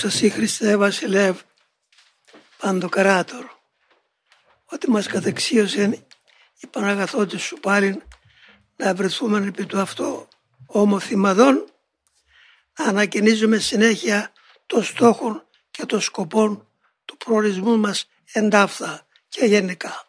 Δόξα Σύ Χριστέ Βασιλεύ, Παντοκράτορ, ότι μας κατεξίωσε η Παναγαθότη σου πάλι να βρεθούμε επί του αυτό ομοθυμαδών, ανακαινίζουμε συνέχεια το στόχων και το σκοπών του προορισμού μας εντάφθα και γενικά.